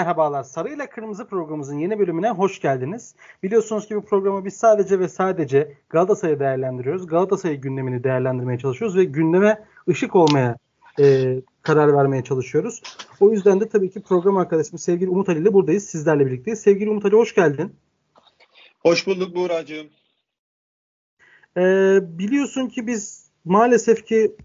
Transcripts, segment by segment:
Merhabalar. Sarı ile Kırmızı programımızın yeni bölümüne hoş geldiniz. Biliyorsunuz ki bu programı biz sadece ve sadece Galatasaray'ı değerlendiriyoruz. Galatasaray gündemini değerlendirmeye çalışıyoruz ve gündeme ışık olmaya e, karar vermeye çalışıyoruz. O yüzden de tabii ki program arkadaşım sevgili Umut Ali ile buradayız. Sizlerle birlikteyiz. Sevgili Umut Ali hoş geldin. Hoş bulduk Buğra'cığım. Ee, biliyorsun ki biz maalesef ki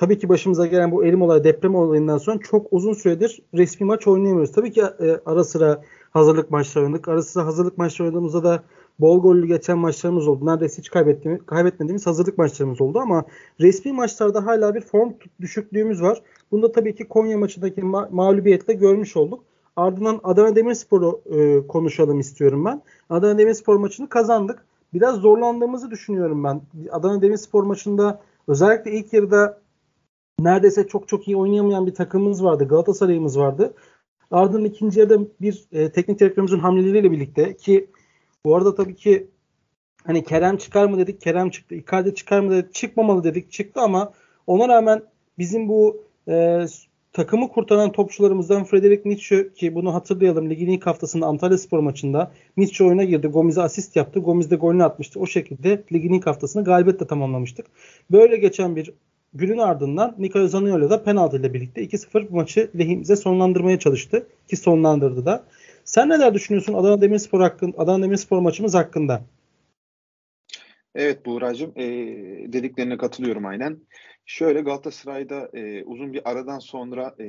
tabii ki başımıza gelen bu elim olay deprem olayından sonra çok uzun süredir resmi maç oynayamıyoruz. Tabii ki e, ara sıra hazırlık maçları oynadık. Ara sıra hazırlık maçları oynadığımızda da bol gollü geçen maçlarımız oldu. Neredeyse hiç kaybettiğimiz, kaybetmediğimiz hazırlık maçlarımız oldu ama resmi maçlarda hala bir form düşüklüğümüz var. Bunu da tabii ki Konya maçındaki ma- mağlubiyetle görmüş olduk. Ardından Adana Demirspor'u e, konuşalım istiyorum ben. Adana Demirspor maçını kazandık. Biraz zorlandığımızı düşünüyorum ben. Adana Demirspor maçında özellikle ilk yarıda neredeyse çok çok iyi oynayamayan bir takımımız vardı. Galatasaray'ımız vardı. Ardından ikinci yarıda bir e, teknik direktörümüzün hamleleriyle birlikte ki bu arada tabii ki hani Kerem çıkar mı dedik Kerem çıktı. Icardi çıkar mı dedik çıkmamalı dedik çıktı ama ona rağmen bizim bu e, takımı kurtaran topçularımızdan Frederick Nietzsche ki bunu hatırlayalım ligin ilk haftasında Antalya Spor maçında Nietzsche oyuna girdi. Gomez'e asist yaptı. Gomez de golünü atmıştı. O şekilde ligin ilk haftasını galibiyetle tamamlamıştık. Böyle geçen bir günün ardından Nikola Zaniolo da penaltı ile birlikte 2-0 maçı lehimize sonlandırmaya çalıştı. Ki sonlandırdı da. Sen neler düşünüyorsun Adana Demirspor hakkında, Adana Demirspor maçımız hakkında? Evet Buğra'cığım e, dediklerine katılıyorum aynen. Şöyle Galatasaray'da e, uzun bir aradan sonra e,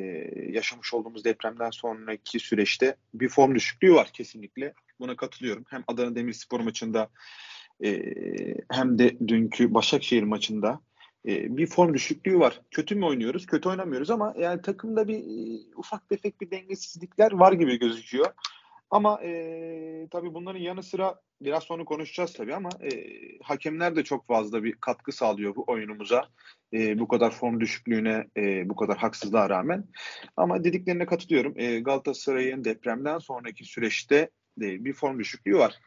yaşamış olduğumuz depremden sonraki süreçte bir form düşüklüğü var kesinlikle. Buna katılıyorum. Hem Adana Demirspor maçında e, hem de dünkü Başakşehir maçında e, bir form düşüklüğü var. Kötü mü oynuyoruz? Kötü oynamıyoruz ama yani takımda bir e, ufak tefek bir dengesizlikler var gibi gözüküyor. Ama e, tabii bunların yanı sıra biraz sonra konuşacağız tabii ama e, hakemler de çok fazla bir katkı sağlıyor bu oyunumuza. E, bu kadar form düşüklüğüne, e, bu kadar haksızlığa rağmen. Ama dediklerine katılıyorum. E, Galatasaray'ın depremden sonraki süreçte e, bir form düşüklüğü var.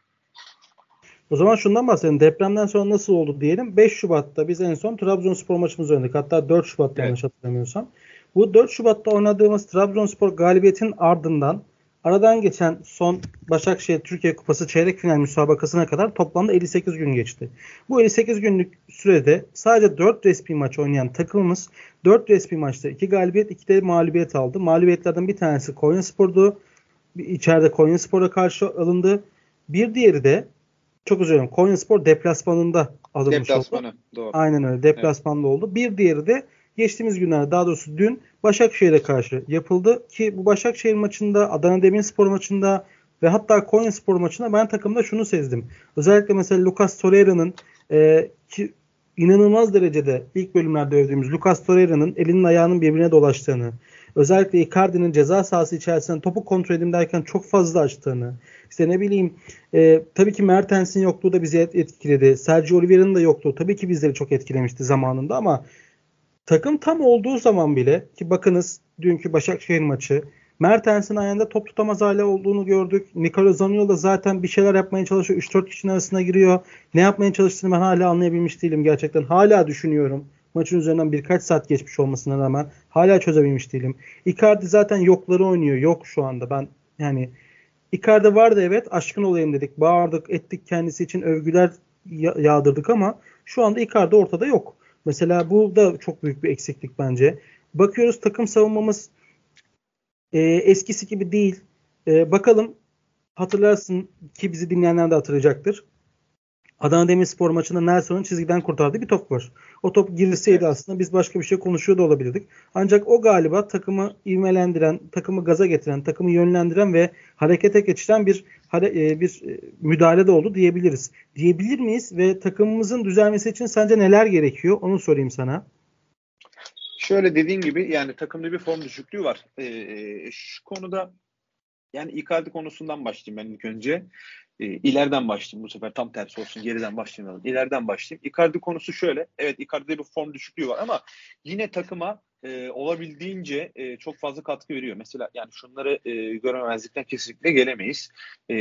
O zaman şundan bahsedelim. Depremden sonra nasıl oldu diyelim. 5 Şubat'ta biz en son Trabzonspor maçımızı oynadık. Hatta 4 Şubat'ta evet. yanlış hatırlamıyorsam. Bu 4 Şubat'ta oynadığımız Trabzonspor galibiyetin ardından aradan geçen son Başakşehir Türkiye Kupası çeyrek final müsabakasına kadar toplamda 58 gün geçti. Bu 58 günlük sürede sadece 4 resmi maç oynayan takımımız 4 resmi maçta 2 galibiyet 2 de mağlubiyet aldı. Mağlubiyetlerden bir tanesi Konyaspor'du. İçeride Konyaspor'a karşı alındı. Bir diğeri de çok dilerim. Konyaspor deplasmanında alınmış Deplasmanı, oldu. Doğru. Aynen öyle. Deplasmanda evet. oldu. Bir diğeri de geçtiğimiz günlerde daha doğrusu dün Başakşehir'e karşı yapıldı ki bu Başakşehir maçında, Adana Demirspor maçında ve hatta Konyaspor maçında ben takımda şunu sezdim. Özellikle mesela Lucas Torreira'nın e, ki inanılmaz derecede ilk bölümlerde övdüğümüz Lucas Torreira'nın elinin ayağının birbirine dolaştığını, özellikle Icardi'nin ceza sahası içerisinde topu kontrol edeyim derken çok fazla açtığını, işte ne bileyim e, tabii ki Mertens'in yokluğu da bizi etkiledi. Sergio Oliveira'nın da yokluğu tabii ki bizleri çok etkilemişti zamanında ama takım tam olduğu zaman bile ki bakınız dünkü Başakşehir maçı Mertens'in ayağında top tutamaz hale olduğunu gördük. Nikola Zaniolo zaten bir şeyler yapmaya çalışıyor. 3-4 kişinin arasına giriyor. Ne yapmaya çalıştığını ben hala anlayabilmiş değilim gerçekten. Hala düşünüyorum. Maçın üzerinden birkaç saat geçmiş olmasına rağmen hala çözebilmiş değilim. Icardi zaten yokları oynuyor. Yok şu anda. Ben yani Icardi vardı evet. Aşkın olayım dedik. Bağırdık ettik kendisi için övgüler yağdırdık ama şu anda Icardi ortada yok. Mesela bu da çok büyük bir eksiklik bence. Bakıyoruz takım savunmamız e, eskisi gibi değil. E, bakalım hatırlarsın ki bizi dinleyenler de hatırlayacaktır. Adana Demirspor maçında Nelson'un çizgiden kurtardığı bir top var. O top girseydi evet. aslında biz başka bir şey konuşuyor da olabilirdik. Ancak o galiba takımı ivmelendiren, takımı gaza getiren, takımı yönlendiren ve harekete geçiren bir e, bir e, müdahale de oldu diyebiliriz. Diyebilir miyiz ve takımımızın düzelmesi için sence neler gerekiyor? Onu sorayım sana. Şöyle dediğin gibi yani takımda bir form düşüklüğü var. Ee, şu konuda yani Icardi konusundan başlayayım ben ilk önce. E, ileriden başlayayım bu sefer tam tersi olsun geriden başlayalım. İleriden başlayayım. Icardi konusu şöyle. Evet Icardi'de bir form düşüklüğü var ama yine takıma e, olabildiğince e, çok fazla katkı veriyor. Mesela yani şunları e, görememezlikten kesinlikle gelemeyiz. E,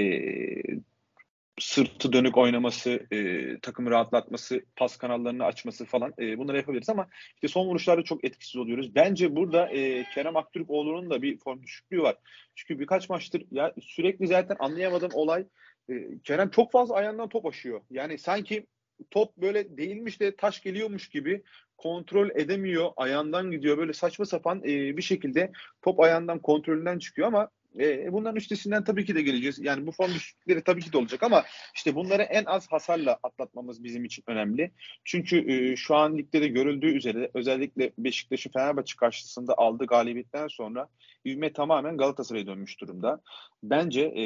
sırtı dönük oynaması, e, takımı rahatlatması, pas kanallarını açması falan e, bunları yapabiliriz ama işte son vuruşlarda çok etkisiz oluyoruz. Bence burada e, Kerem Aktürkoğlu'nun da bir form düşüklüğü var. Çünkü birkaç maçtır ya sürekli zaten anlayamadığım olay e, Kerem çok fazla ayağından top aşıyor. Yani sanki top böyle değilmiş de taş geliyormuş gibi kontrol edemiyor. Ayağından gidiyor. Böyle saçma sapan e, bir şekilde top ayağından kontrolünden çıkıyor ama e, bunların üstesinden tabii ki de geleceğiz. Yani bu form düşüklükleri tabii ki de olacak ama işte bunları en az hasarla atlatmamız bizim için önemli. Çünkü e, şu an ligde de görüldüğü üzere özellikle Beşiktaş'ın Fenerbahçe karşısında aldığı galibiyetten sonra ivme tamamen Galatasaray'a dönmüş durumda. Bence e,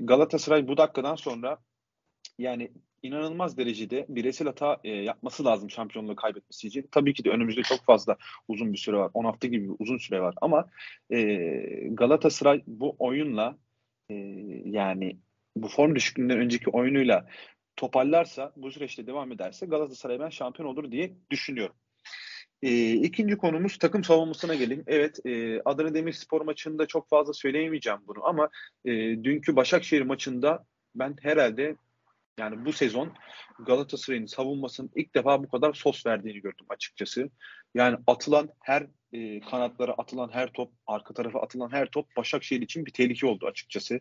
Galatasaray bu dakikadan sonra yani inanılmaz derecede bireysel hata e, yapması lazım şampiyonluğu kaybetmesi için. Tabii ki de önümüzde çok fazla uzun bir süre var. 10 hafta gibi bir uzun süre var. Ama e, Galatasaray bu oyunla e, yani bu form düşüklüğünden önceki oyunuyla toparlarsa, bu süreçte devam ederse Galatasaray ben şampiyon olur diye düşünüyorum. E, ikinci konumuz takım savunmasına gelin. Evet e, Adana Demirspor maçında çok fazla söyleyemeyeceğim bunu ama e, dünkü Başakşehir maçında ben herhalde yani bu sezon Galatasaray'ın savunmasının ilk defa bu kadar sos verdiğini gördüm açıkçası. Yani atılan her e, kanatlara atılan her top, arka tarafa atılan her top Başakşehir için bir tehlike oldu açıkçası.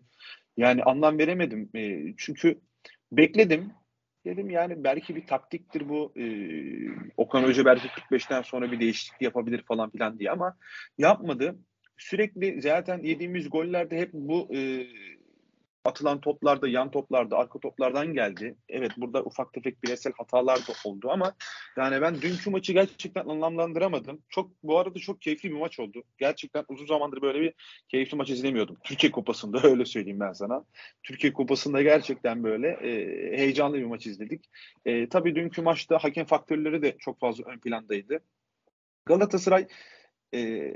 Yani anlam veremedim. E, çünkü bekledim. Dedim yani belki bir taktiktir bu. E, Okan Hoca belki 45'ten sonra bir değişiklik yapabilir falan filan diye ama yapmadı. Sürekli zaten yediğimiz gollerde hep bu e, atılan toplarda, yan toplarda, arka toplardan geldi. Evet burada ufak tefek bireysel hatalar da oldu ama yani ben dünkü maçı gerçekten anlamlandıramadım. Çok bu arada çok keyifli bir maç oldu. Gerçekten uzun zamandır böyle bir keyifli maç izlemiyordum. Türkiye Kupası'nda öyle söyleyeyim ben sana. Türkiye Kupası'nda gerçekten böyle e, heyecanlı bir maç izledik. E, tabii dünkü maçta hakem faktörleri de çok fazla ön plandaydı. Galatasaray e,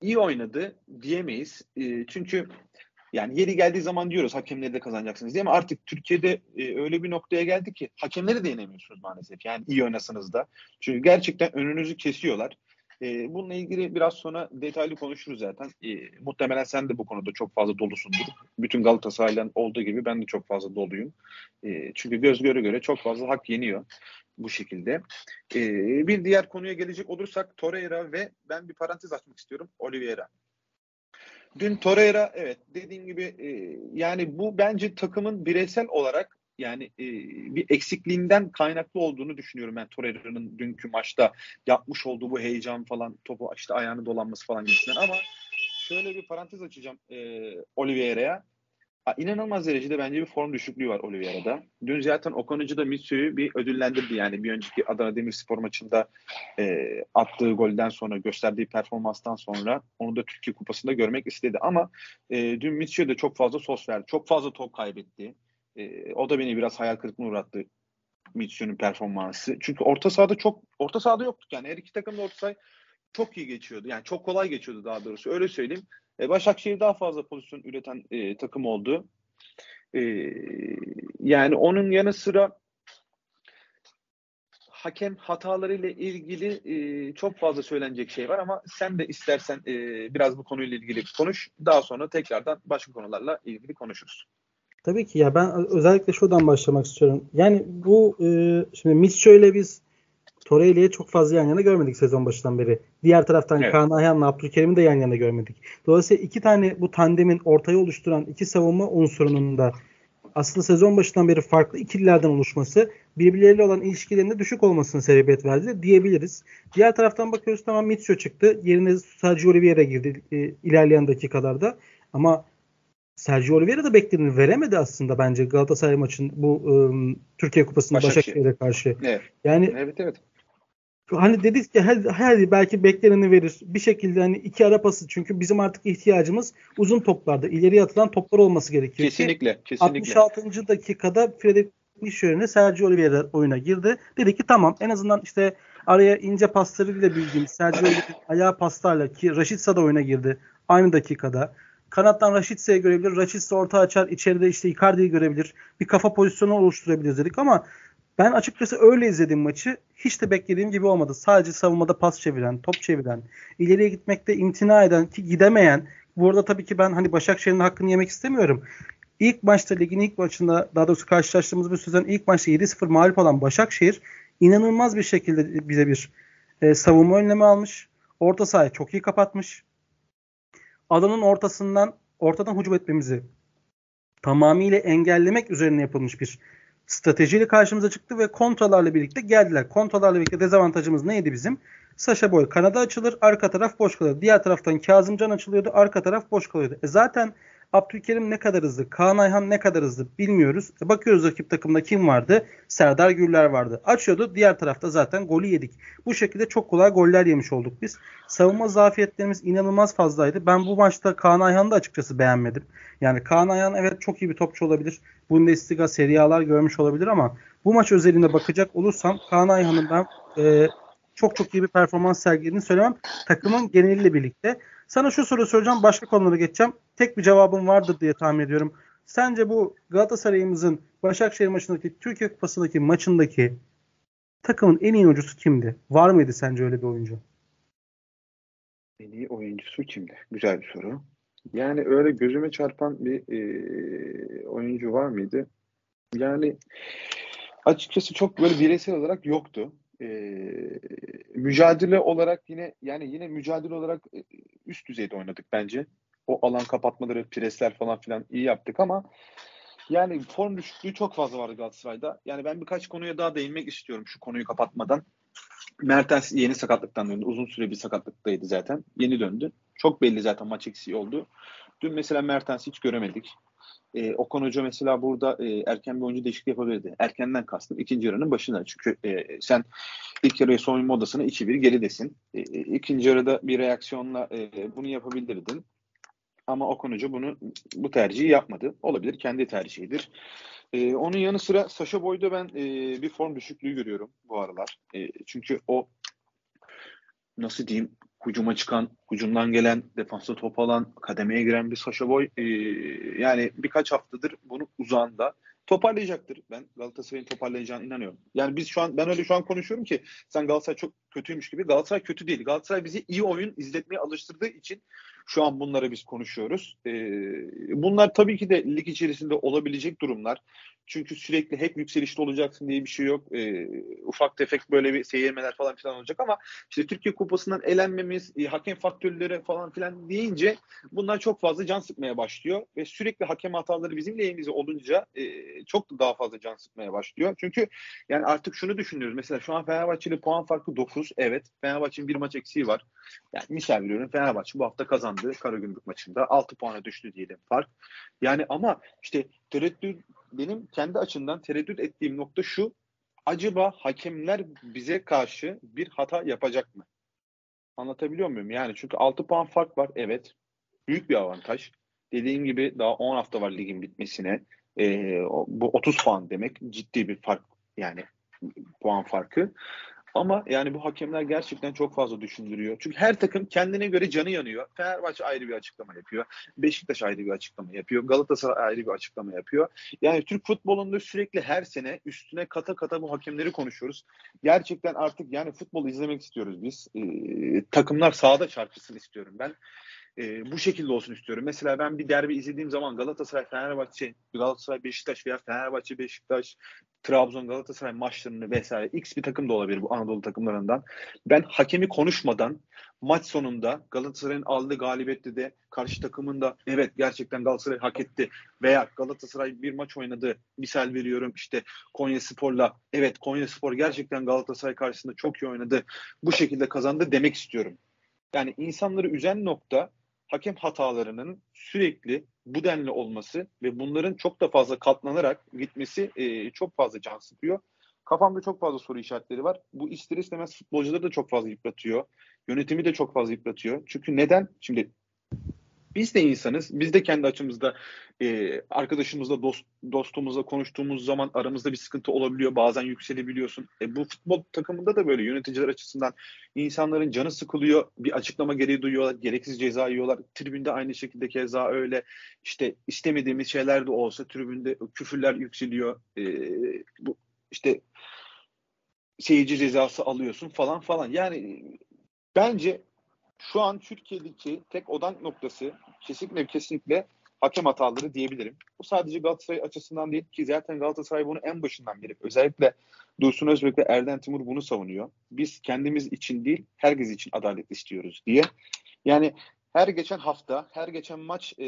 iyi oynadı diyemeyiz. E, çünkü yani yeri geldiği zaman diyoruz hakemleri de kazanacaksınız diye ama artık Türkiye'de e, öyle bir noktaya geldi ki hakemleri de yenemiyorsunuz maalesef. Yani iyi oynasanız da. Çünkü gerçekten önünüzü kesiyorlar. E, bununla ilgili biraz sonra detaylı konuşuruz zaten. E, muhtemelen sen de bu konuda çok fazla dolusundur. Bütün Galatasaray'dan olduğu gibi ben de çok fazla doluyum. E, çünkü göz göre göre çok fazla hak yeniyor bu şekilde. E, bir diğer konuya gelecek olursak Torreira ve ben bir parantez açmak istiyorum. Oliveira. Dün Torreira evet dediğin gibi e, yani bu bence takımın bireysel olarak yani e, bir eksikliğinden kaynaklı olduğunu düşünüyorum ben Torreira'nın dünkü maçta yapmış olduğu bu heyecan falan topu işte ayağını dolanması falan gibisinden ama şöyle bir parantez açacağım e, Oliveira'ya. İnanılmaz derecede bence bir form düşüklüğü var Oliveira'da. Dün zaten Okan Hoca da Mitsu'yu bir ödüllendirdi. Yani bir önceki Adana Demirspor maçında e, attığı golden sonra gösterdiği performanstan sonra onu da Türkiye Kupası'nda görmek istedi. Ama e, dün Mitsu'ya da çok fazla sos verdi. Çok fazla top kaybetti. E, o da beni biraz hayal kırıklığına uğrattı Mitsu'nun performansı. Çünkü orta sahada çok orta sahada yoktuk yani. Her iki takım da orta saha çok iyi geçiyordu. Yani çok kolay geçiyordu daha doğrusu. Öyle söyleyeyim. E, Başakşehir daha fazla pozisyon üreten e, takım oldu. E, yani onun yanı sıra hakem hatalarıyla ilgili e, çok fazla söylenecek şey var ama sen de istersen e, biraz bu konuyla ilgili konuş. Daha sonra tekrardan başka konularla ilgili konuşuruz. Tabii ki ya ben özellikle şuradan başlamak istiyorum. Yani bu e, şimdi Mis şöyle biz Torreira'yı çok fazla yan yana görmedik sezon başından beri. Diğer taraftan evet. Kaan Ayhan'la Abdülkerim'i de yan yana görmedik. Dolayısıyla iki tane bu tandemin ortaya oluşturan iki savunma unsurunun da aslında sezon başından beri farklı ikililerden oluşması birbirleriyle olan ilişkilerinde düşük olmasına sebebiyet verdi diyebiliriz. Diğer taraftan bakıyoruz tamam Mitchell çıktı. Yerine Sergio Oliveira girdi e, ilerleyen dakikalarda. Ama Sergio Oliveira da bekleneni veremedi aslında bence Galatasaray maçın bu e, Türkiye Kupası'nda Başakşehir'e karşı. Evet. Yani evet evet hani dedik ki her, her belki bekleneni verir. Bir şekilde hani iki ara pası çünkü bizim artık ihtiyacımız uzun toplarda ileriye atılan toplar olması gerekiyor. Kesinlikle. kesinlikle. 66. dakikada Fredrik Mişör'üne Sergio Oliveira oyuna girdi. Dedi ki tamam en azından işte araya ince paslarıyla bildiğimiz Sergio Oliveira'nın ayağı paslarla ki Raşitsa da oyuna girdi aynı dakikada. Kanattan Raşitsa'yı görebilir. Raşitsa orta açar. içeride işte Icardi'yi görebilir. Bir kafa pozisyonu oluşturabilir dedik ama ben açıkçası öyle izledim maçı. Hiç de beklediğim gibi olmadı. Sadece savunmada pas çeviren, top çeviren, ileriye gitmekte imtina eden ki gidemeyen. Bu arada tabii ki ben hani Başakşehir'in hakkını yemek istemiyorum. İlk maçta ligin ilk maçında daha doğrusu karşılaştığımız bir sezon ilk maçta 7-0 mağlup olan Başakşehir inanılmaz bir şekilde bize bir e, savunma önlemi almış. Orta sahayı çok iyi kapatmış. Alanın ortasından ortadan hücum etmemizi tamamıyla engellemek üzerine yapılmış bir stratejiyle karşımıza çıktı ve kontralarla birlikte geldiler. Kontralarla birlikte dezavantajımız neydi bizim? Saşa Boy kanada açılır, arka taraf boş kalır. Diğer taraftan Kazımcan açılıyordu, arka taraf boş kalıyordu. E zaten Abdülkerim ne kadar hızlı, Kaan Ayhan ne kadar hızlı bilmiyoruz. E bakıyoruz rakip takımda kim vardı? Serdar Gürler vardı. Açıyordu. Diğer tarafta zaten golü yedik. Bu şekilde çok kolay goller yemiş olduk biz. Savunma zafiyetlerimiz inanılmaz fazlaydı. Ben bu maçta Kaan Ayhan'ı da açıkçası beğenmedim. Yani Kaan Ayhan evet çok iyi bir topçu olabilir. Bundesliga seriyalar görmüş olabilir ama bu maç özelinde bakacak olursam Kaan Ayhan'ın ben e, çok çok iyi bir performans sergilediğini söylemem. Takımın geneliyle birlikte. Sana şu soru soracağım. Başka konulara geçeceğim. Tek bir cevabım vardır diye tahmin ediyorum. Sence bu Galatasaray'ımızın Başakşehir maçındaki Türkiye Kupası'ndaki maçındaki takımın en iyi oyuncusu kimdi? Var mıydı sence öyle bir oyuncu? En iyi oyuncusu kimdi? Güzel bir soru. Yani öyle gözüme çarpan bir e, oyuncu var mıydı? Yani açıkçası çok böyle bireysel olarak yoktu e, mücadele olarak yine yani yine mücadele olarak üst düzeyde oynadık bence. O alan kapatmaları, presler falan filan iyi yaptık ama yani form düşüklüğü çok fazla vardı Galatasaray'da. Yani ben birkaç konuya daha değinmek istiyorum şu konuyu kapatmadan. Mertens yeni sakatlıktan döndü. Uzun süre bir sakatlıktaydı zaten. Yeni döndü. Çok belli zaten maç eksiği oldu. Dün mesela Mertens'i hiç göremedik. E, Okan Hoca mesela burada e, erken bir oyuncu değişikliği yapabilirdi. Erkenden kastım ikinci yarının başında. Çünkü e, sen ilk yarıya soyunma odasına 2-1 geridesin. E, e, ikinci yarıda bir reaksiyonla e, bunu yapabilirdin. Ama Okan Hoca bunu bu tercihi yapmadı. Olabilir. Kendi tercihidir. Ee, onun yanı sıra Sasha Boy'da ben e, bir form düşüklüğü görüyorum bu aralar. E, çünkü o nasıl diyeyim hücuma çıkan, hücumdan gelen, defansa top alan, kademeye giren bir Sasha Boy e, yani birkaç haftadır bunu uzağında toparlayacaktır. Ben Galatasaray'ın toparlayacağına inanıyorum. Yani biz şu an ben öyle şu an konuşuyorum ki sen Galatasaray çok kötüymüş gibi. Galatasaray kötü değil. Galatasaray bizi iyi oyun izletmeye alıştırdığı için şu an bunları biz konuşuyoruz. Ee, bunlar tabii ki de lig içerisinde olabilecek durumlar. Çünkü sürekli hep yükselişte olacaksın diye bir şey yok. E, ufak tefek böyle bir seyirmeler falan filan olacak ama işte Türkiye Kupası'ndan elenmemiz, e, hakem faktörleri falan filan deyince bunlar çok fazla can sıkmaya başlıyor ve sürekli hakem hataları bizim lehimize olunca e, çok daha fazla can sıkmaya başlıyor. Çünkü yani artık şunu düşünüyoruz. Mesela şu an Fenerbahçe'li puan farkı 9. Evet. Fenerbahçe'nin bir maç eksiği var. Yani misal veriyorum Fenerbahçe bu hafta kazandı Karagümrük maçında. 6 puana düştü diyelim fark. Yani ama işte tereddüt benim kendi açımdan tereddüt ettiğim nokta şu. Acaba hakemler bize karşı bir hata yapacak mı? Anlatabiliyor muyum? Yani çünkü 6 puan fark var. Evet. Büyük bir avantaj. Dediğim gibi daha 10 hafta var ligin bitmesine. Ee, bu 30 puan demek ciddi bir fark yani puan farkı. Ama yani bu hakemler gerçekten çok fazla düşündürüyor. Çünkü her takım kendine göre canı yanıyor. Fenerbahçe ayrı bir açıklama yapıyor. Beşiktaş ayrı bir açıklama yapıyor. Galatasaray ayrı bir açıklama yapıyor. Yani Türk futbolunda sürekli her sene üstüne kata kata bu hakemleri konuşuyoruz. Gerçekten artık yani futbol izlemek istiyoruz biz. Ee, takımlar sahada çarpışsın istiyorum ben e, bu şekilde olsun istiyorum. Mesela ben bir derbi izlediğim zaman Galatasaray, Fenerbahçe, Galatasaray, Beşiktaş veya Fenerbahçe, Beşiktaş, Trabzon, Galatasaray maçlarını vesaire X bir takım da olabilir bu Anadolu takımlarından. Ben hakemi konuşmadan maç sonunda Galatasaray'ın aldığı galibiyette de karşı takımın da evet gerçekten Galatasaray hak etti veya Galatasaray bir maç oynadı. Misal veriyorum işte Konya Spor'la evet Konya Spor gerçekten Galatasaray karşısında çok iyi oynadı. Bu şekilde kazandı demek istiyorum. Yani insanları üzen nokta hakem hatalarının sürekli bu denli olması ve bunların çok da fazla katlanarak gitmesi e, çok fazla can sıkıyor. Kafamda çok fazla soru işaretleri var. Bu ister istemez futbolcuları da çok fazla yıpratıyor. Yönetimi de çok fazla yıpratıyor. Çünkü neden? Şimdi biz de insanız. Biz de kendi açımızda e, arkadaşımızla, dost, dostumuzla konuştuğumuz zaman aramızda bir sıkıntı olabiliyor. Bazen yükselebiliyorsun. E, bu futbol takımında da böyle yöneticiler açısından insanların canı sıkılıyor. Bir açıklama gereği duyuyorlar. Gereksiz ceza yiyorlar. Tribünde aynı şekilde keza öyle. İşte istemediğimiz şeyler de olsa tribünde küfürler yükseliyor. E, bu işte seyirci cezası alıyorsun falan falan. Yani bence şu an Türkiye'deki tek odak noktası kesinlikle kesinlikle hakem hataları diyebilirim. Bu sadece Galatasaray açısından değil ki zaten Galatasaray bunu en başından beri özellikle Dursun Özbek ve Erden Timur bunu savunuyor. Biz kendimiz için değil herkes için adalet istiyoruz diye. Yani her geçen hafta, her geçen maç e,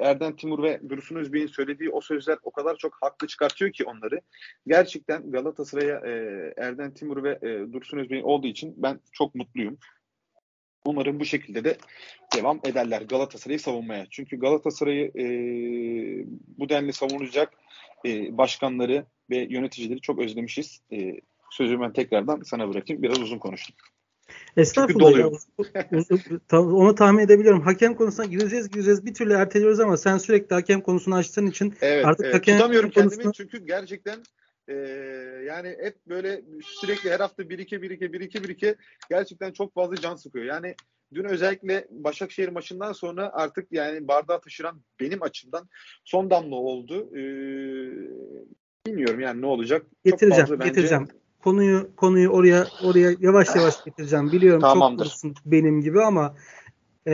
Erden Timur ve Dursun Özbey'in söylediği o sözler o kadar çok haklı çıkartıyor ki onları. Gerçekten Galatasaray'a e, Erden Timur ve e, Dursun Özbey'in olduğu için ben çok mutluyum. Umarım bu şekilde de devam ederler Galatasaray'ı savunmaya. Çünkü Galatasaray'ı e, bu denli savunacak e, başkanları ve yöneticileri çok özlemişiz. E, sözü ben tekrardan sana bırakayım. Biraz uzun konuştum. Estağfurullah. Ya, onu tahmin edebiliyorum. Hakem konusuna gireceğiz gireceğiz bir türlü erteliyoruz ama sen sürekli hakem konusunu açtığın için evet, artık evet. hakem tutamıyorum konusunu... kendimi çünkü gerçekten e, yani hep böyle sürekli her hafta bir iki bir iki bir iki bir iki gerçekten çok fazla can sıkıyor. Yani dün özellikle Başakşehir maçından sonra artık yani bardağı taşıran benim açımdan son damla oldu. Ee, bilmiyorum yani ne olacak. Getireceğim, çok fazla getireceğim. Bence konuyu konuyu oraya oraya yavaş yavaş getireceğim. Biliyorum Tamamdır. çok benim gibi ama e,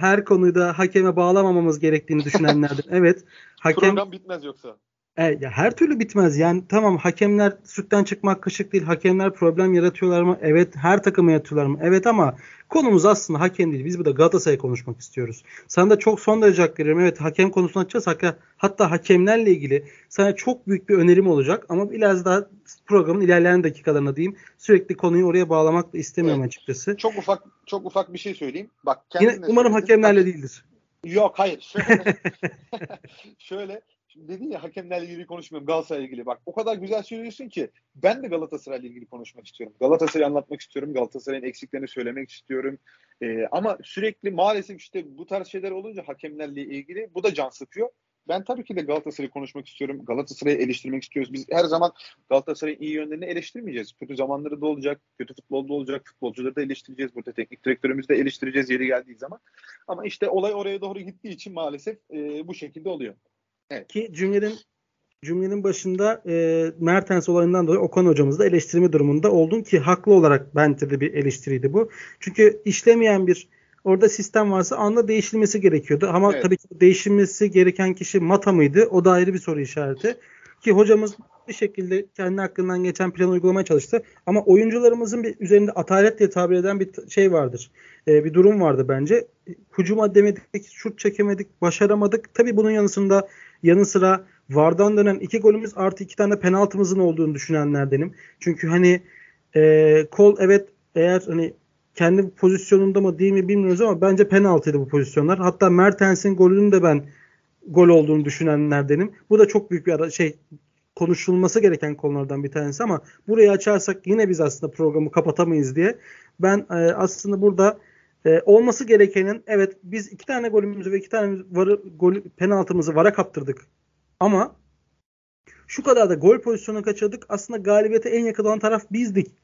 her konuyu da hakeme bağlamamamız gerektiğini düşünenlerdir. evet. Hakem Program bitmez yoksa. E, ya her türlü bitmez. Yani tamam hakemler sütten çıkmak kaşık değil. Hakemler problem yaratıyorlar mı? Evet. Her takıma yaratıyorlar mı? Evet ama konumuz aslında hakem değil. Biz burada Galatasaray'ı konuşmak istiyoruz. Sana da çok son derece hak veriyorum. Evet hakem konusunu açacağız. Hatta, hatta hakemlerle ilgili sana çok büyük bir önerim olacak. Ama biraz daha programın ilerleyen dakikalarına diyeyim. Sürekli konuyu oraya bağlamak da istemiyorum evet. açıkçası. Çok ufak çok ufak bir şey söyleyeyim. Bak Yine umarım hakemlerle değildir. Yok hayır. Şöyle, şöyle Şimdi dedin ya hakemlerle ilgili konuşmuyorum Galatasaray'la ilgili. Bak o kadar güzel söylüyorsun ki ben de Galatasaray'la ilgili konuşmak istiyorum. Galatasaray'ı anlatmak istiyorum. Galatasaray'ın eksiklerini söylemek istiyorum. Ee, ama sürekli maalesef işte bu tarz şeyler olunca hakemlerle ilgili bu da can sıkıyor. Ben tabii ki de Galatasaray'ı konuşmak istiyorum. Galatasaray'ı eleştirmek istiyoruz. Biz her zaman Galatasaray'ın iyi yönlerini eleştirmeyeceğiz. Kötü zamanları da olacak, kötü futbolda olacak. Futbolcuları da eleştireceğiz. Burada teknik direktörümüzü de eleştireceğiz yeri geldiği zaman. Ama işte olay oraya doğru gittiği için maalesef e, bu şekilde oluyor. Evet. Ki cümlenin cümlenin başında e, Mertens olayından dolayı Okan hocamız da eleştirme durumunda oldun ki haklı olarak bence de bir eleştiriydi bu. Çünkü işlemeyen bir orada sistem varsa anda değişilmesi gerekiyordu. Ama evet. tabii ki değişilmesi gereken kişi Mata mıydı? O da ayrı bir soru işareti. Ki hocamız bir şekilde kendi hakkından geçen planı uygulamaya çalıştı. Ama oyuncularımızın bir üzerinde atalet diye tabir eden bir şey vardır. Ee, bir durum vardı bence. Hücuma demedik, şut çekemedik, başaramadık. Tabii bunun yanısında yanı sıra Vardan dönen iki golümüz artı iki tane penaltımızın olduğunu düşünenlerdenim. Çünkü hani e, kol evet eğer hani kendi pozisyonunda mı değil mi bilmiyoruz ama bence penaltıydı bu pozisyonlar. Hatta Mertens'in golünün de ben gol olduğunu düşünenlerdenim. Bu da çok büyük bir ara, şey konuşulması gereken konulardan bir tanesi ama burayı açarsak yine biz aslında programı kapatamayız diye ben e, aslında burada e, olması gerekenin evet biz iki tane golümüzü ve iki tane varı, gol, penaltımızı vara kaptırdık ama şu kadar da gol pozisyonu kaçırdık. Aslında galibiyete en yakın taraf bizdik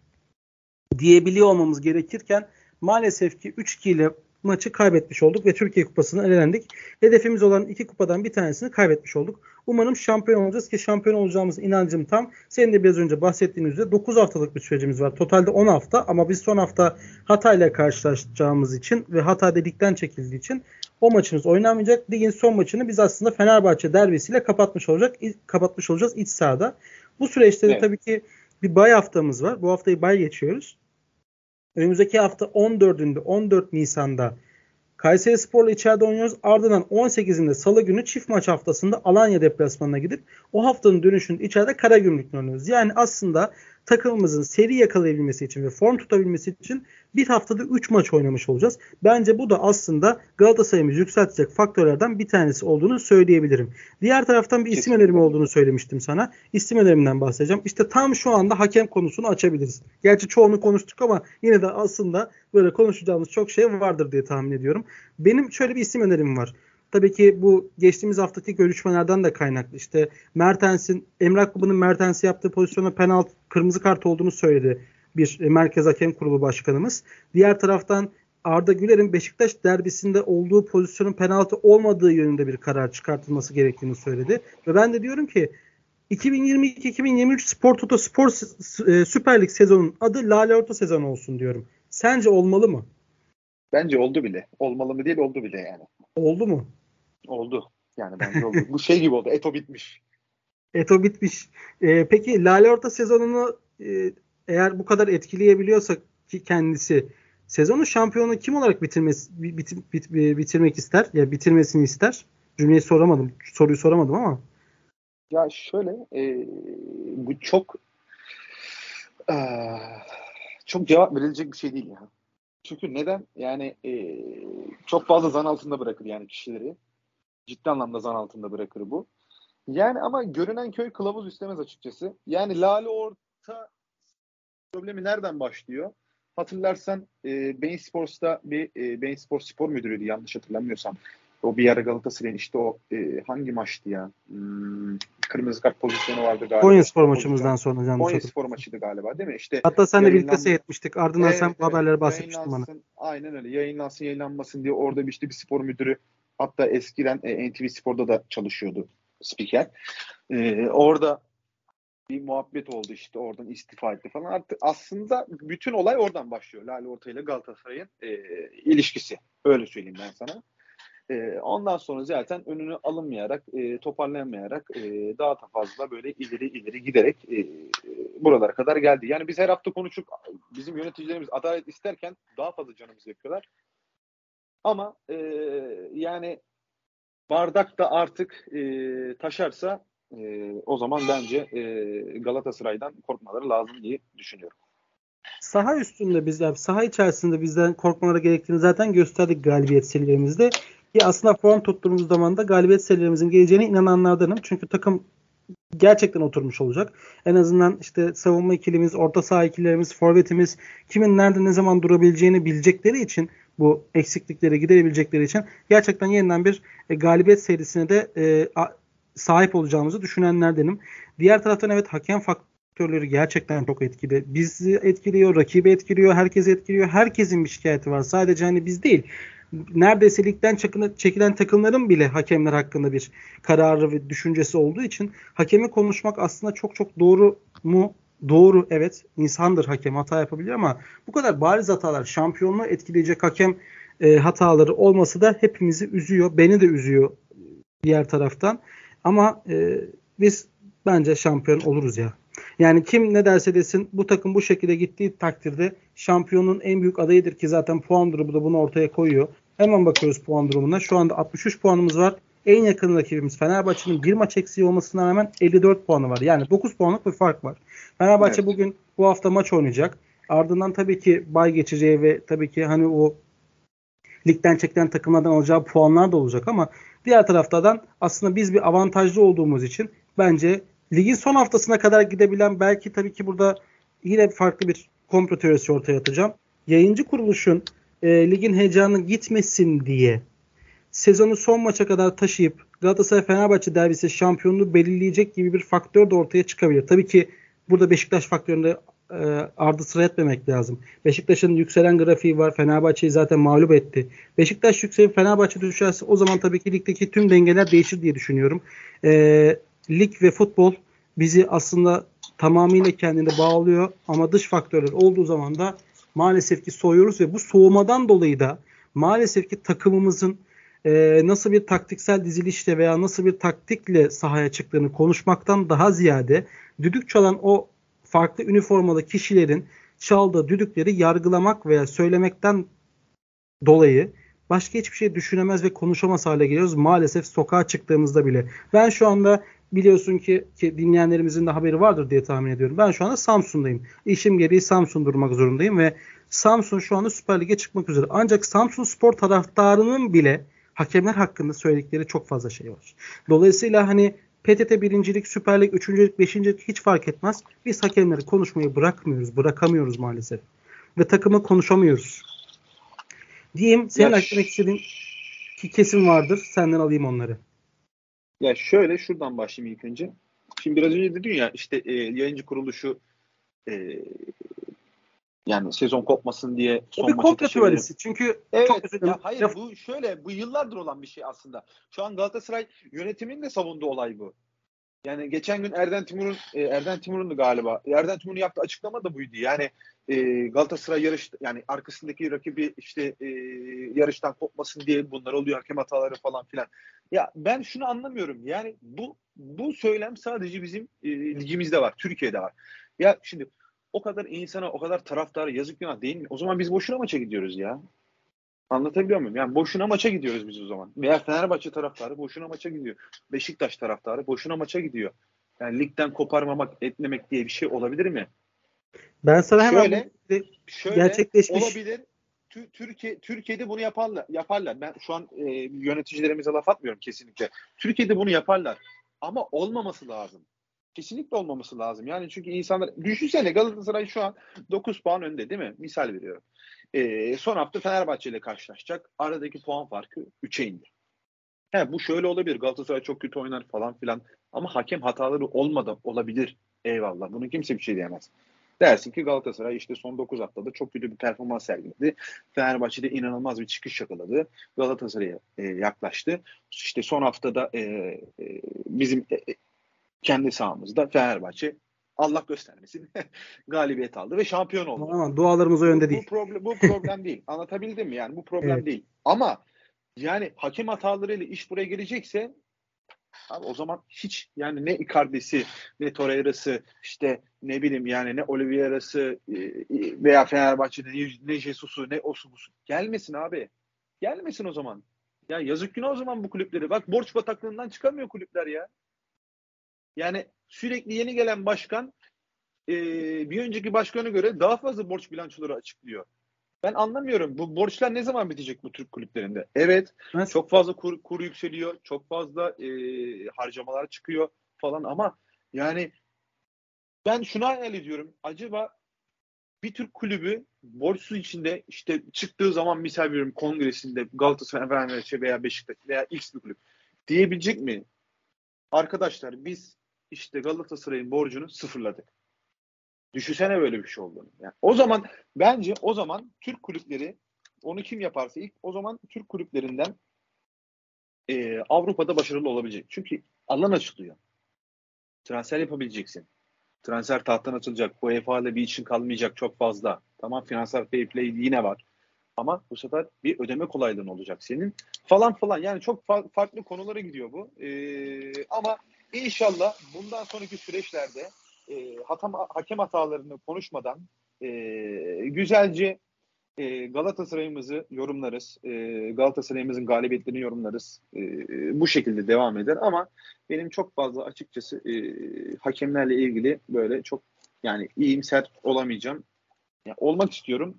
diyebiliyor olmamız gerekirken maalesef ki 3-2 ile maçı kaybetmiş olduk ve Türkiye Kupası'na elendik. Hedefimiz olan iki kupadan bir tanesini kaybetmiş olduk. Umarım şampiyon olacağız ki şampiyon olacağımız inancım tam. Senin de biraz önce bahsettiğin üzere 9 haftalık bir sürecimiz var. Totalde 10 hafta ama biz son hafta Hatay ile karşılaşacağımız için ve Hatay ligden çekildiği için o maçımız oynamayacak. Ligin son maçını biz aslında Fenerbahçe derbisiyle kapatmış olacak kapatmış olacağız iç sahada. Bu süreçte de evet. tabii ki bir bay haftamız var. Bu haftayı bay geçiyoruz. Önümüzdeki hafta 14'ünde 14 Nisan'da Kayseri Spor'la içeride oynuyoruz. Ardından 18'inde Salı günü çift maç haftasında Alanya deplasmanına gidip o haftanın dönüşünde içeride Karagümrük'le oynuyoruz. Yani aslında takımımızın seri yakalayabilmesi için ve form tutabilmesi için bir haftada 3 maç oynamış olacağız. Bence bu da aslında Galatasaray'ımızı yükseltecek faktörlerden bir tanesi olduğunu söyleyebilirim. Diğer taraftan bir isim önerimi olduğunu söylemiştim sana. İsim önerimden bahsedeceğim. İşte tam şu anda hakem konusunu açabiliriz. Gerçi çoğunu konuştuk ama yine de aslında böyle konuşacağımız çok şey vardır diye tahmin ediyorum. Benim şöyle bir isim önerim var. Tabii ki bu geçtiğimiz haftaki görüşmelerden de kaynaklı. İşte Mertens'in Emrah Baba'nın Mertens'i yaptığı pozisyona penaltı kırmızı kart olduğunu söyledi bir Merkez Hakem Kurulu Başkanımız. Diğer taraftan Arda Güler'in Beşiktaş derbisinde olduğu pozisyonun penaltı olmadığı yönünde bir karar çıkartılması gerektiğini söyledi. Ve ben de diyorum ki 2022-2023 Spor Toto Spor e, Süper Lig sezonun adı Lale Orta sezonu olsun diyorum. Sence olmalı mı? Bence oldu bile. Olmalı mı değil oldu bile yani. Oldu mu? Oldu. Yani bence oldu. Bu şey gibi oldu. Eto bitmiş. Eto bitmiş. Ee, peki Lale Orta sezonunu e, eğer bu kadar etkileyebiliyorsa ki kendisi sezonu şampiyonu kim olarak bitirmesi bit, bit, bit, bitirmek ister? Ya bitirmesini ister. Cümleyi soramadım. Soruyu soramadım ama. Ya şöyle e, bu çok e, çok cevap verilecek bir şey değil ya. Çünkü neden? Yani e, çok fazla zan altında bırakır yani kişileri. Ciddi anlamda zan altında bırakır bu. Yani ama görünen köy kılavuz istemez açıkçası. Yani Lale Orta problemi nereden başlıyor? Hatırlarsan e, Bein Sports'ta bir e, Bein Sports spor müdürüydü yanlış hatırlamıyorsam. O bir ara Galatasaray'ın işte o e, hangi maçtı ya? Hmm, kırmızı kart pozisyonu vardı galiba. Konya Spor maçımızdan sonra yanlış Konya Spor maçıydı galiba değil mi? İşte Hatta sen de birlikte seyretmiştik. Ardından evet, sen bu evet, haberleri bahsetmiştin bana. Aynen öyle. Yayınlansın yayınlanmasın diye orada bir işte bir spor müdürü hatta eskiden e, NTV Spor'da da çalışıyordu spiker. E, orada bir muhabbet oldu işte oradan istifa etti falan. Artık aslında bütün olay oradan başlıyor. Lale Orta ile Galatasaray'ın e, ilişkisi. Öyle söyleyeyim ben sana. E, ondan sonra zaten önünü alınmayarak, e, toparlanmayarak e, daha da fazla böyle ileri ileri giderek e, buralara kadar geldi. Yani biz her hafta konuşup bizim yöneticilerimiz adalet isterken daha fazla canımızı yakıyorlar. Ama e, yani bardak da artık e, taşarsa e, o zaman bence e, Galatasaray'dan korkmaları lazım diye düşünüyorum. Saha üstünde bizler, saha içerisinde bizden korkmaları gerektiğini zaten gösterdik galibiyet serilerimizde. Ki aslında form tuttuğumuz zaman da galibiyet serilerimizin geleceğine inananlardanım. Çünkü takım gerçekten oturmuş olacak. En azından işte savunma ikilimiz, orta saha ikililerimiz, forvetimiz kimin nerede ne zaman durabileceğini bilecekleri için bu eksiklikleri giderebilecekleri için gerçekten yeniden bir e, galibiyet serisine de e, a, sahip olacağımızı düşünenlerdenim. Diğer taraftan evet hakem faktörleri gerçekten çok etkili. Bizi etkiliyor, rakibi etkiliyor, herkesi etkiliyor. Herkesin bir şikayeti var. Sadece hani biz değil neredeyse ligden çekilen takımların bile hakemler hakkında bir kararı ve düşüncesi olduğu için hakemi konuşmak aslında çok çok doğru mu? Doğru evet insandır hakem hata yapabilir ama bu kadar bariz hatalar şampiyonluğu etkileyecek hakem e, hataları olması da hepimizi üzüyor. Beni de üzüyor diğer taraftan. Ama e, biz bence şampiyon oluruz ya. Yani kim ne derse desin bu takım bu şekilde gittiği takdirde şampiyonun en büyük adayıdır ki zaten puan durumu da bunu ortaya koyuyor. Hemen bakıyoruz puan durumuna. Şu anda 63 puanımız var. En yakın rakibimiz Fenerbahçe'nin bir maç eksiği olmasına rağmen 54 puanı var. Yani 9 puanlık bir fark var. Fenerbahçe evet. bugün bu hafta maç oynayacak. Ardından tabii ki bay geçeceği ve tabii ki hani o ligden çekilen takımlardan alacağı puanlar da olacak ama diğer taraftan aslında biz bir avantajlı olduğumuz için bence ligin son haftasına kadar gidebilen belki tabii ki burada yine farklı bir komplo teorisi ortaya atacağım. Yayıncı kuruluşun e, ligin heyecanı gitmesin diye sezonu son maça kadar taşıyıp Galatasaray Fenerbahçe derbisi şampiyonluğu belirleyecek gibi bir faktör de ortaya çıkabilir. Tabii ki burada Beşiktaş faktöründe e, ardı sıra etmemek lazım. Beşiktaş'ın yükselen grafiği var. Fenerbahçe'yi zaten mağlup etti. Beşiktaş yükselip Fenerbahçe düşerse o zaman tabii ki ligdeki tüm dengeler değişir diye düşünüyorum. E, lig ve futbol bizi aslında tamamıyla kendine bağlıyor ama dış faktörler olduğu zaman da maalesef ki soğuyoruz ve bu soğumadan dolayı da maalesef ki takımımızın e, nasıl bir taktiksel dizilişle veya nasıl bir taktikle sahaya çıktığını konuşmaktan daha ziyade düdük çalan o farklı üniformalı kişilerin çaldığı düdükleri yargılamak veya söylemekten dolayı başka hiçbir şey düşünemez ve konuşamaz hale geliyoruz maalesef sokağa çıktığımızda bile. Ben şu anda biliyorsun ki, ki dinleyenlerimizin de haberi vardır diye tahmin ediyorum. Ben şu anda Samsun'dayım. İşim gereği Samsun durmak zorundayım ve Samsun şu anda Süper Lig'e çıkmak üzere. Ancak Samsun spor taraftarının bile hakemler hakkında söyledikleri çok fazla şey var. Dolayısıyla hani PTT birincilik, Süper Lig, üçüncülük, beşincilik hiç fark etmez. Biz hakemleri konuşmayı bırakmıyoruz, bırakamıyoruz maalesef. Ve takımı konuşamıyoruz. Diyeyim, senin eklemek istediğin ki kesim vardır. Senden alayım onları. Ya şöyle şuradan başlayayım ilk önce. Şimdi biraz önce dedin ya işte e, yayıncı kuruluşu e, yani sezon kopmasın diye son bir komplo teorisi. Çünkü evet, çok üzüldüm. Ya hayır bu şöyle bu yıllardır olan bir şey aslında. Şu an Galatasaray yönetiminin de savunduğu olay bu. Yani geçen gün Erden Timur'un e, Erden Timur'undu galiba. Erden Timur'un yaptığı açıklama da buydu. Yani e, Galatasaray yarış yani arkasındaki rakibi işte e, yarıştan kopmasın diye bunlar oluyor hakem hataları falan filan. Ya ben şunu anlamıyorum. Yani bu bu söylem sadece bizim e, ligimizde var. Türkiye'de var. Ya şimdi o kadar insana, o kadar taraftarı yazık günah değil mi? O zaman biz boşuna maça gidiyoruz ya. Anlatabiliyor muyum? Yani boşuna maça gidiyoruz biz o zaman. Veya Fenerbahçe taraftarı boşuna maça gidiyor. Beşiktaş taraftarı boşuna maça gidiyor. Yani ligden koparmamak, etmemek diye bir şey olabilir mi? Ben sana hemen şöyle, şöyle gerçekleşmiş. olabilir. Türkiye Türkiye'de bunu yaparlar. Yaparlar. Ben şu an e, yöneticilerimize laf atmıyorum kesinlikle. Türkiye'de bunu yaparlar. Ama olmaması lazım. Kesinlikle olmaması lazım. Yani çünkü insanlar düşünsene Galatasaray şu an 9 puan önde değil mi? Misal veriyorum. E, son hafta Fenerbahçe ile karşılaşacak. Aradaki puan farkı 3'e indi. He, bu şöyle olabilir. Galatasaray çok kötü oynar falan filan. Ama hakem hataları olmadan olabilir. Eyvallah. Bunu kimse bir şey diyemez. Dersin ki Galatasaray işte son 9 haftada çok kötü bir performans sergiledi. Fenerbahçe'de inanılmaz bir çıkış yakaladı. Galatasaray'a e, yaklaştı. İşte son haftada e, e, bizim e, e kendi sahamızda Fenerbahçe Allah göstermesin galibiyet aldı ve şampiyon oldu. Ama dualarımız o yönde bu, değil. Bu problem, bu problem değil. Anlatabildim mi? Yani bu problem evet. değil. Ama yani hakem hatalarıyla iş buraya gelecekse abi o zaman hiç yani ne Icardi'si ne Torreira'sı işte ne bileyim yani ne Oliveira'sı e, e, veya Fenerbahçe'de ne, ne Jesus'u ne Osubusu gelmesin abi. Gelmesin o zaman. Ya yazık günah o zaman bu kulüpleri. Bak borç bataklığından çıkamıyor kulüpler ya. Yani sürekli yeni gelen başkan e, bir önceki başkanı göre daha fazla borç bilançoları açıklıyor. Ben anlamıyorum. Bu borçlar ne zaman bitecek bu Türk kulüplerinde? Evet. Nasıl? Çok fazla kur, kur yükseliyor. Çok fazla e, harcamalar çıkıyor falan ama yani ben şunu hayal ediyorum. Acaba bir Türk kulübü borçsuz içinde işte çıktığı zaman misal veriyorum kongresinde Galatasaray, Fenerbahçe veya Beşiktaş veya X bir kulüp diyebilecek mi? Arkadaşlar biz işte Galatasaray'ın borcunu sıfırladık. Düşünsene böyle bir şey olduğunu. Yani o zaman bence o zaman Türk kulüpleri onu kim yaparsa ilk o zaman Türk kulüplerinden e, Avrupa'da başarılı olabilecek. Çünkü alan açılıyor. Transfer yapabileceksin. Transfer tahttan açılacak. UEFA ile bir için kalmayacak çok fazla. Tamam finansal fair play yine var. Ama bu sefer bir ödeme kolaylığın olacak senin. Falan falan. Yani çok fa- farklı konulara gidiyor bu. Ee, ama İnşallah bundan sonraki süreçlerde e, hatam, hakem hatalarını konuşmadan e, güzelce e, Galatasaray'ımızı yorumlarız. E, Galatasaray'ımızın galibiyetlerini yorumlarız. E, bu şekilde devam eder ama benim çok fazla açıkçası e, hakemlerle ilgili böyle çok yani iyimser olamayacağım. Yani olmak istiyorum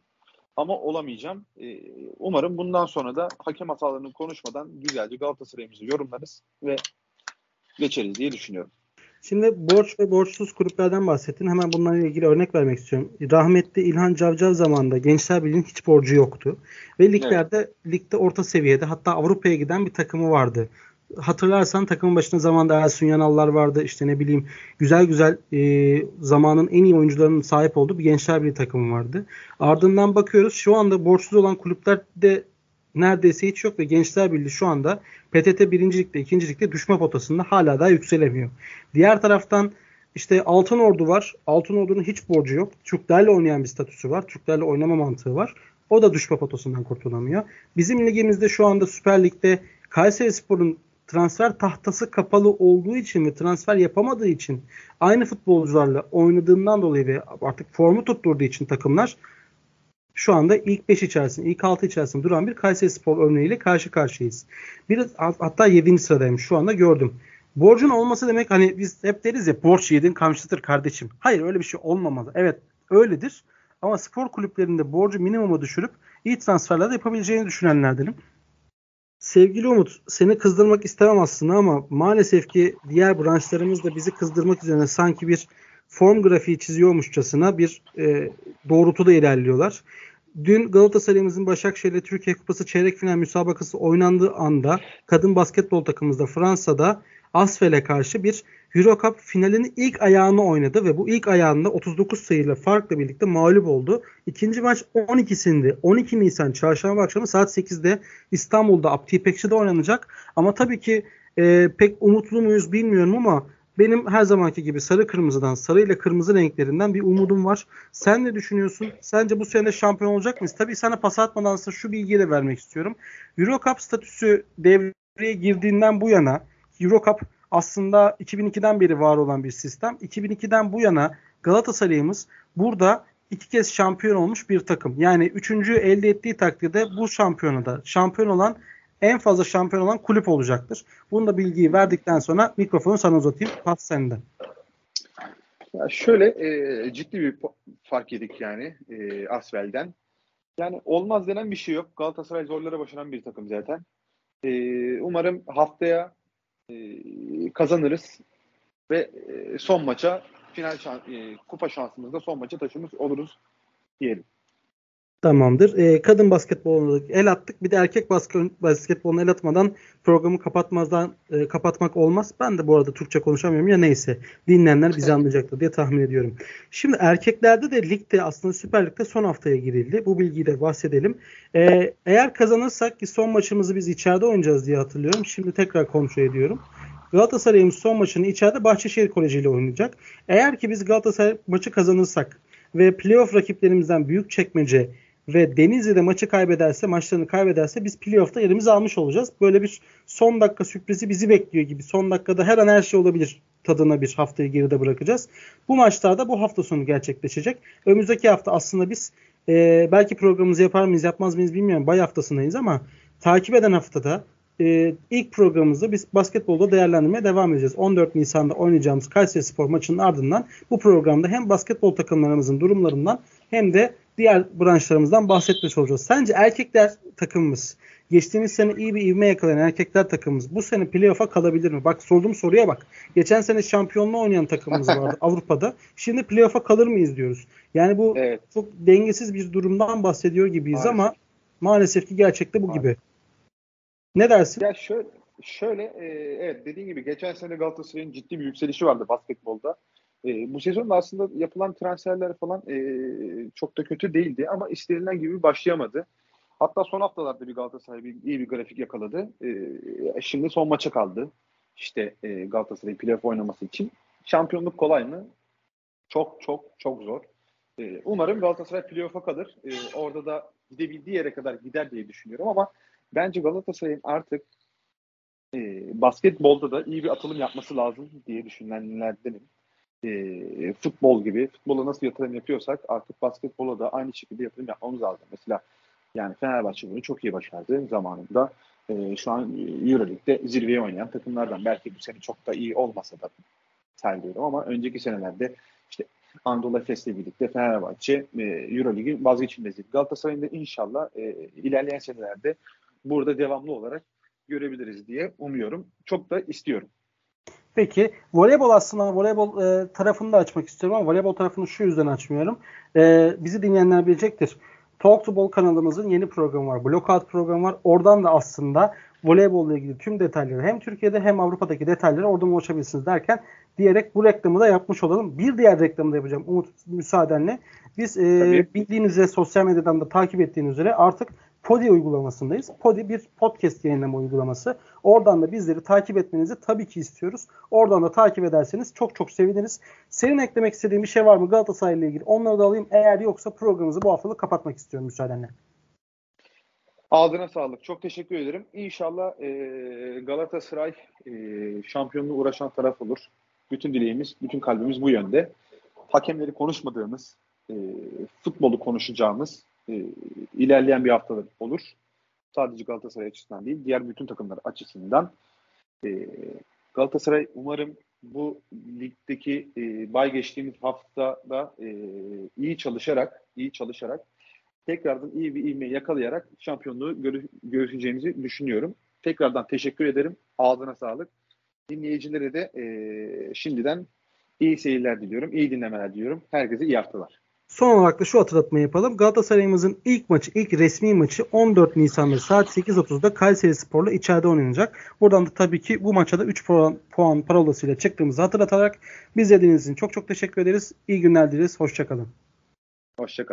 ama olamayacağım. E, umarım bundan sonra da hakem hatalarını konuşmadan güzelce Galatasaray'ımızı yorumlarız ve geçeriz diye düşünüyorum. Şimdi borç ve borçsuz kulüplerden bahsettin. Hemen bunlarla ilgili örnek vermek istiyorum. Rahmetli İlhan Cavcav zamanında Gençler Birliği'nin hiç borcu yoktu. Ve liglerde evet. ligde orta seviyede hatta Avrupa'ya giden bir takımı vardı. Hatırlarsan takımın başında zamanda Ersun Yanallar vardı. İşte ne bileyim güzel güzel e, zamanın en iyi oyuncularının sahip olduğu bir Gençler Birliği takımı vardı. Ardından bakıyoruz şu anda borçsuz olan kulüplerde neredeyse hiç yok ve Gençler Birliği şu anda PTT birincilikte, ikincilikte düşme potasında hala daha yükselemiyor. Diğer taraftan işte Altın Ordu var. Altın Ordu'nun hiç borcu yok. Türklerle oynayan bir statüsü var. Türklerle oynama mantığı var. O da düşme potasından kurtulamıyor. Bizim ligimizde şu anda Süper Lig'de Kayseri Spor'un transfer tahtası kapalı olduğu için ve transfer yapamadığı için aynı futbolcularla oynadığından dolayı ve artık formu tutturduğu için takımlar şu anda ilk 5 içerisinde, ilk 6 içerisinde duran bir Kayseri Spor örneğiyle karşı karşıyayız. Bir hatta 7. sıradayım şu anda gördüm. Borcun olması demek hani biz hep deriz ya borç yedin kamçıdır kardeşim. Hayır öyle bir şey olmamalı. Evet öyledir. Ama spor kulüplerinde borcu minimuma düşürüp iyi transferler de yapabileceğini düşünenlerdenim. Sevgili Umut, seni kızdırmak istemem aslında ama maalesef ki diğer branşlarımız da bizi kızdırmak üzerine sanki bir form grafiği çiziyormuşçasına bir e, doğrultuda ilerliyorlar. Dün Galatasaray'ımızın Başakşehir'le Türkiye Kupası çeyrek final müsabakası oynandığı anda kadın basketbol takımımızda Fransa'da Asfel'e karşı bir Euro Cup finalinin ilk ayağını oynadı ve bu ilk ayağında 39 sayıyla farkla birlikte mağlup oldu. İkinci maç 12'sinde 12 Nisan çarşamba akşamı saat 8'de İstanbul'da Abdi İpekçi'de oynanacak. Ama tabii ki e, pek umutlu muyuz bilmiyorum ama benim her zamanki gibi sarı kırmızıdan, sarı ile kırmızı renklerinden bir umudum var. Sen ne düşünüyorsun? Sence bu sene şampiyon olacak mıyız? Tabii sana pas atmadansa şu bilgiyi de vermek istiyorum. Euro Cup statüsü devreye girdiğinden bu yana Euro Cup aslında 2002'den beri var olan bir sistem. 2002'den bu yana Galatasaray'ımız burada iki kez şampiyon olmuş bir takım. Yani üçüncü elde ettiği takdirde bu şampiyonada şampiyon olan en fazla şampiyon olan kulüp olacaktır. Bunu da bilgiyi verdikten sonra mikrofonu sana uzatayım. Pas sende. Ya şöyle e, ciddi bir fark yedik yani e, Asvel'den. Yani olmaz denen bir şey yok. Galatasaray zorlara başaran bir takım zaten. E, umarım haftaya e, kazanırız ve e, son maça final şans, e, kupa şansımızda son maça taşımış oluruz diyelim. Tamamdır. E, kadın basketboluna el attık. Bir de erkek basket, basketboluna el atmadan programı kapatmazdan e, kapatmak olmaz. Ben de bu arada Türkçe konuşamıyorum ya neyse. Dinleyenler bizi anlayacaktır diye tahmin ediyorum. Şimdi erkeklerde de ligde aslında Süper Lig'de son haftaya girildi. Bu bilgiyi de bahsedelim. E, eğer kazanırsak ki son maçımızı biz içeride oynayacağız diye hatırlıyorum. Şimdi tekrar kontrol ediyorum. Galatasaray'ımız son maçını içeride Bahçeşehir Koleji ile oynayacak. Eğer ki biz Galatasaray maçı kazanırsak ve playoff rakiplerimizden büyük çekmece ve Denizli'de maçı kaybederse, maçlarını kaybederse biz playoff'ta yerimizi almış olacağız. Böyle bir son dakika sürprizi bizi bekliyor gibi. Son dakikada her an her şey olabilir tadına bir haftayı geride bırakacağız. Bu maçlarda bu hafta sonu gerçekleşecek. Önümüzdeki hafta aslında biz e, belki programımızı yapar mıyız yapmaz mıyız bilmiyorum. Bay haftasındayız ama takip eden haftada e, ilk programımızda biz basketbolda değerlendirmeye devam edeceğiz. 14 Nisan'da oynayacağımız Kayseri Spor maçının ardından bu programda hem basketbol takımlarımızın durumlarından hem de diğer branşlarımızdan bahsetmiş olacağız. Sence erkekler takımımız geçtiğimiz sene iyi bir ivme yakalayan erkekler takımımız bu sene playoff'a kalabilir mi? Bak sorduğum soruya bak. Geçen sene şampiyonluğu oynayan takımımız vardı Avrupa'da. Şimdi playoff'a kalır mıyız diyoruz. Yani bu evet. çok dengesiz bir durumdan bahsediyor gibiyiz maalesef. ama maalesef ki gerçekte bu maalesef. gibi. Ne dersin? Ya şöyle şöyle e, evet dediğin gibi geçen sene Galatasaray'ın ciddi bir yükselişi vardı basketbolda. E, bu sezon da aslında yapılan transferler falan e, çok da kötü değildi ama istenilen gibi başlayamadı. Hatta son haftalarda bir Galatasaray bir, iyi bir grafik yakaladı. E, şimdi son maça kaldı. İşte e, Galatasaray playoff oynaması için. Şampiyonluk kolay mı? Çok çok çok zor. E, umarım Galatasaray playoff'a kalır. E, orada da gidebildiği yere kadar gider diye düşünüyorum ama bence Galatasaray'ın artık e, basketbolda da iyi bir atılım yapması lazım diye düşünenlerdenim e, futbol gibi futbola nasıl yatırım yapıyorsak artık basketbola da aynı şekilde yatırım yapmamız lazım. Mesela yani Fenerbahçe bunu çok iyi başardı zamanında. E, şu an Euroleague'de zirveye oynayan takımlardan. Belki bu sene çok da iyi olmasa da terliyorum ama önceki senelerde işte Anadolu Efes'le birlikte Fenerbahçe e, Euroleague'in vazgeçilmezi. Galatasaray'ın da inşallah e, ilerleyen senelerde burada devamlı olarak görebiliriz diye umuyorum. Çok da istiyorum. Peki voleybol aslında voleybol e, tarafını da açmak istiyorum ama voleybol tarafını şu yüzden açmıyorum. E, bizi dinleyenler bilecektir. Talk to Ball kanalımızın yeni programı var. Blockout programı var. Oradan da aslında voleybolla ilgili tüm detayları hem Türkiye'de hem Avrupa'daki detayları oradan ulaşabilirsiniz derken diyerek bu reklamı da yapmış olalım. Bir diğer reklamı da yapacağım Umut müsaadenle. Biz e, bildiğiniz üzere sosyal medyadan da takip ettiğiniz üzere artık Podi uygulamasındayız. Podi bir podcast yayınlama uygulaması. Oradan da bizleri takip etmenizi tabii ki istiyoruz. Oradan da takip ederseniz çok çok seviniriz. Senin eklemek istediğin bir şey var mı Galatasaray ile ilgili? Onları da alayım. Eğer yoksa programımızı bu haftalık kapatmak istiyorum müsaadenle. Ağzına sağlık. Çok teşekkür ederim. İnşallah e, Galatasaray e, şampiyonluğu uğraşan taraf olur. Bütün dileğimiz, bütün kalbimiz bu yönde. Hakemleri konuşmadığımız, e, futbolu konuşacağımız e, ilerleyen bir haftalar olur. Sadece Galatasaray açısından değil, diğer bütün takımlar açısından. E, Galatasaray umarım bu ligdeki e, bay geçtiğimiz haftada e, iyi çalışarak, iyi çalışarak tekrardan iyi bir ivme yakalayarak şampiyonluğu görü görüşeceğimizi düşünüyorum. Tekrardan teşekkür ederim. Ağzına sağlık. Dinleyicilere de e, şimdiden iyi seyirler diliyorum. iyi dinlemeler diliyorum. Herkese iyi haftalar. Son olarak da şu hatırlatmayı yapalım. Galatasaray'ımızın ilk maçı, ilk resmi maçı 14 Nisan'da saat 8.30'da Kayseri Spor'la içeride oynanacak. Buradan da tabii ki bu maça da 3 puan, puan parolasıyla çıktığımızı hatırlatarak biz izlediğiniz için çok çok teşekkür ederiz. İyi günler dileriz. Hoşçakalın. Hoşçakalın.